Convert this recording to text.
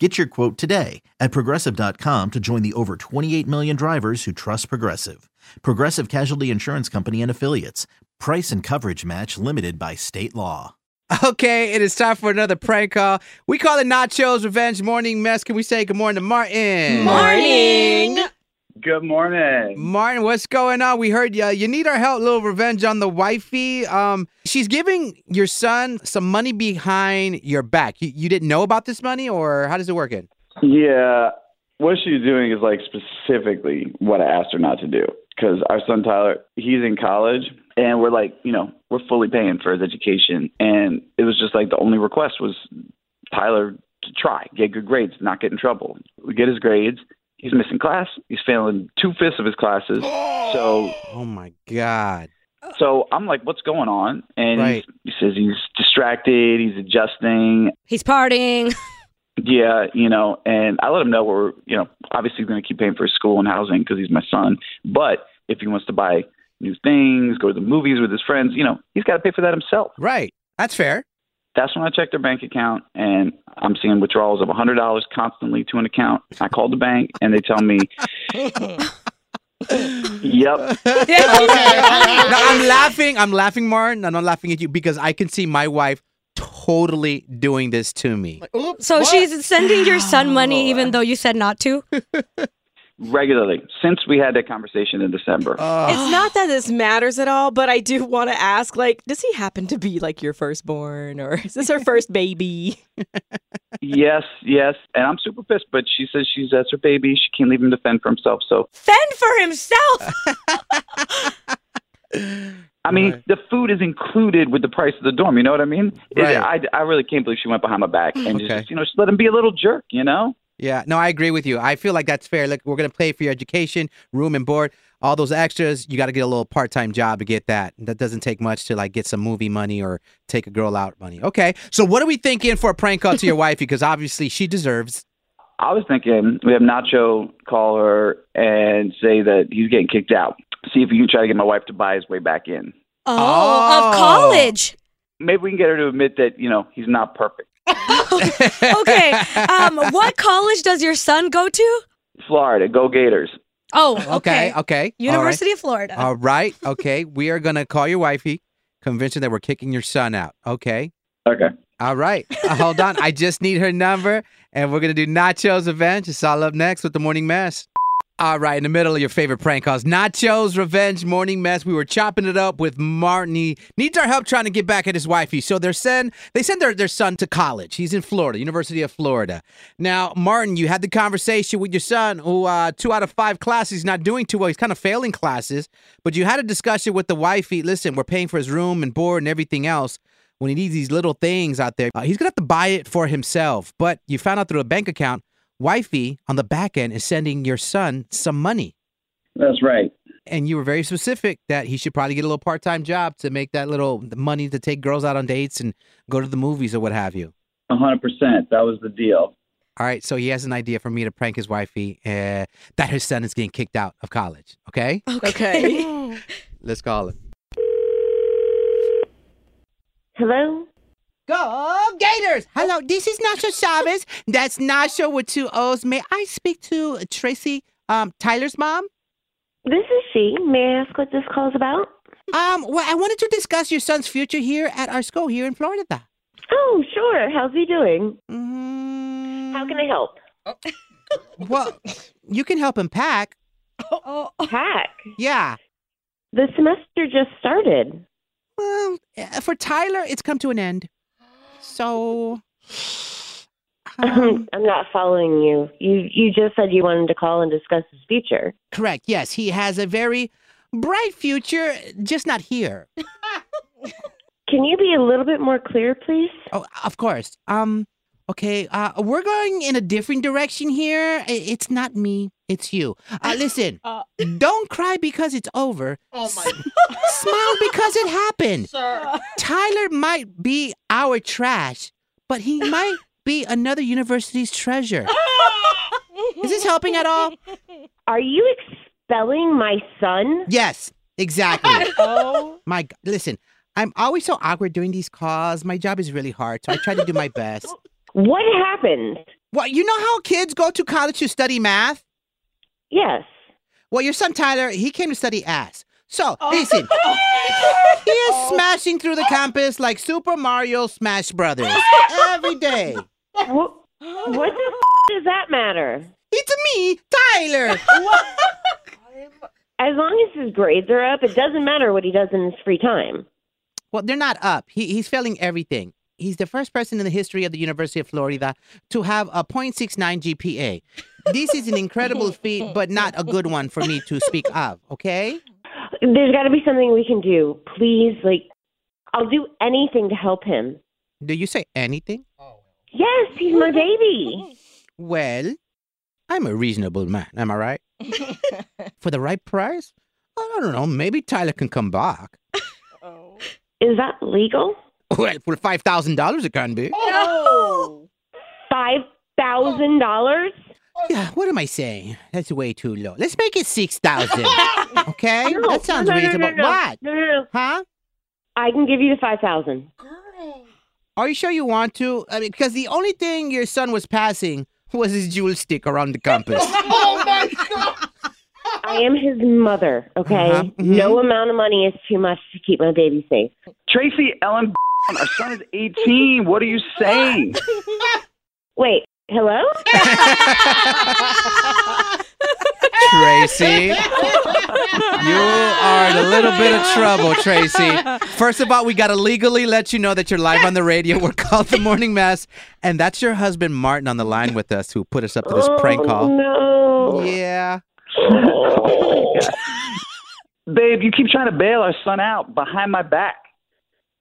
Get your quote today at progressive.com to join the over 28 million drivers who trust Progressive. Progressive Casualty Insurance Company and Affiliates. Price and coverage match limited by state law. Okay, it is time for another prank call. We call it Nachoo's Revenge Morning Mess. Can we say good morning to Martin? Morning. Good morning. Martin, what's going on? We heard you. You need our help, little revenge on the wifey. Um, she's giving your son some money behind your back. You, you didn't know about this money, or how does it work? In Yeah, what she's doing is like specifically what I asked her not to do. Because our son Tyler, he's in college, and we're like, you know, we're fully paying for his education, and it was just like the only request was Tyler to try, get good grades, not get in trouble. We get his grades. He's missing class. He's failing two fifths of his classes. So oh my God! So I'm like, what's going on? And Right. he says he's distracted, he's adjusting. He's partying. Yeah, you know, and I let him know we're, you know, obviously going to keep paying for his school and housing because he's my son. But if he wants to buy new things, go to the movies with his friends, you know, he's got to pay for that himself. Right, that's fair. That's when I checked their bank account and I'm seeing withdrawals of $100 constantly to an account. I called the bank and they tell me, yep, No, I'm laughing. I'm laughing, Martin, I'm not laughing at you because I can see my wife totally doing this to me. So she's sending your son money even though you said not to? regularly since we had that conversation in December. Uh, It's not that this matters at all, but I do want to ask like, does he happen to be like your firstborn or is this her first baby? yes, yes. And I'm super pissed, but she says she's that's her baby. She can't leave him to fend for himself. So Fend for himself. I mean, Right. the food is included with the price of the dorm. You know what I mean? It- Right. I, I really can't believe she went behind my back and Okay. just, you know, just let him be a little jerk, you know? Yeah, no, I agree with you. I feel like that's fair. Look, we're gonna pay for your education, room and board, all those extras. You got to get a little part-time job to get that. That doesn't take much to like get some movie money or take a girl out money. Okay, so what are we thinking for a prank call to your wifey? Because obviously she deserves. I was thinking we have Nacho call her and say that he's getting kicked out. See if you can try to get my wife to buy his way back in. Oh, Oh. of college. Maybe we can get her to admit that, you know, he's not perfect. Okay. Um, what college does your son go to? Florida, go Gators. Oh, Okay, okay. okay. University of Florida. All right, all right, okay. We are gonna call your wifey, convince her that we're kicking your son out. Okay. Okay. All right. Uh, hold on. I just need her number, and we're gonna do Nachoo's Revenge. It's all up next with the morning mess. All right, in the middle of your favorite prank calls, Nachoo's Revenge Morning Mess. We were chopping it up with Martin. He needs our help trying to get back at his wifey. So they're send they send their, their son to college. He's in Florida, University of Florida. Now, Martin, you had the conversation with your son, who uh, two out of five classes not doing too well. He's kind of failing classes, but you had a discussion with the wifey. Listen, we're paying for his room and board and everything else when he needs these little things out there. Uh, he's gonna have to buy it for himself. But you found out through a bank account, wifey on the back end is sending your son some money. That's right. And you were very specific that he should probably get a little part time job to make that little money to take girls out on dates and go to the movies or what have you. 100%. That was the deal. All right, so he has an idea for me to prank his wifey uh, that his son is getting kicked out of college. Okay, Okay. let's call him. Hello? Go Gators! Hello, this is Nachoo Chavez. That's Nachoo with two O's. May I speak to Tracy, um, Tyler's mom? This is she. May I ask what this call is about? Um, well, I wanted to discuss your son's future here at our school here in Florida. Oh, sure. How's he doing? Mm, How can I help? Well, you can help him pack. Oh, Pack. Yeah. The semester just started. Well, uh, for Tyler, it's come to an end. So, um, I'm not following you. You you just said you wanted to call and discuss his future. correct. Yes, he has a very bright future, just not here. Can you be a little bit more clear, please? Oh, of course. Um, okay. Uh, we're going in a different direction here. It's not me. It's you. Uh, listen. Uh. don't cry because it's over. Oh my. Smile because it happen? Tyler might be our trash, but he might be another university's treasure. Is this helping at all? Are you expelling my son? Yes, exactly. Oh. My g- listen, I'm always so awkward doing these calls. My job is really hard, so I try to do my best. What happened? Well, you know how kids go to college to study math? Yes. Well, your son Tyler, he came to study ass. So, oh. listen, he is oh. smashing through the campus like Super Mario Smash Brothers every day. What, what the f- does that matter? It's me, Tyler. As long as his grades are up, it doesn't matter what he does in his free time. Well, they're not up. He, he's failing everything. He's the first person in the history of the University of Florida to have a 0.69 GPA. This is an incredible feat, but not a good one for me to speak of, okay? There's got to be something we can do. Please, like, I'll do anything to help him. Do you say anything? Yes, he's my baby. Well, I'm a reasonable man, am I right? For the right price? I don't know. Maybe Tyler can come back. Oh. Is that legal? Well, for $5,000 it can be. Five thousand dollars? Yeah, what am I saying? That's way too low. Let's make it 6000 Okay? No, that sounds no, no, no, reasonable. no, no. What? No, no, no. Huh? I can give you the five thousand. Are you sure you want to? I mean, because the only thing your son was passing was his jewel stick around the campus. I am his mother. Okay. Uh-huh, mhm. No amount of money is too much to keep my baby safe. Tracy Ellen, our son is 18. What are you saying? Wait. Hello? Tracy, you are in a little bit of trouble, Tracy. First of all, we got to legally let you know that you're live on the radio. We're called The Morning Mess. And that's your husband, Martin, on the line with us, who put us up to this oh, prank Oh, call. No. Yeah. Babe, you keep trying to bail our son out behind my back.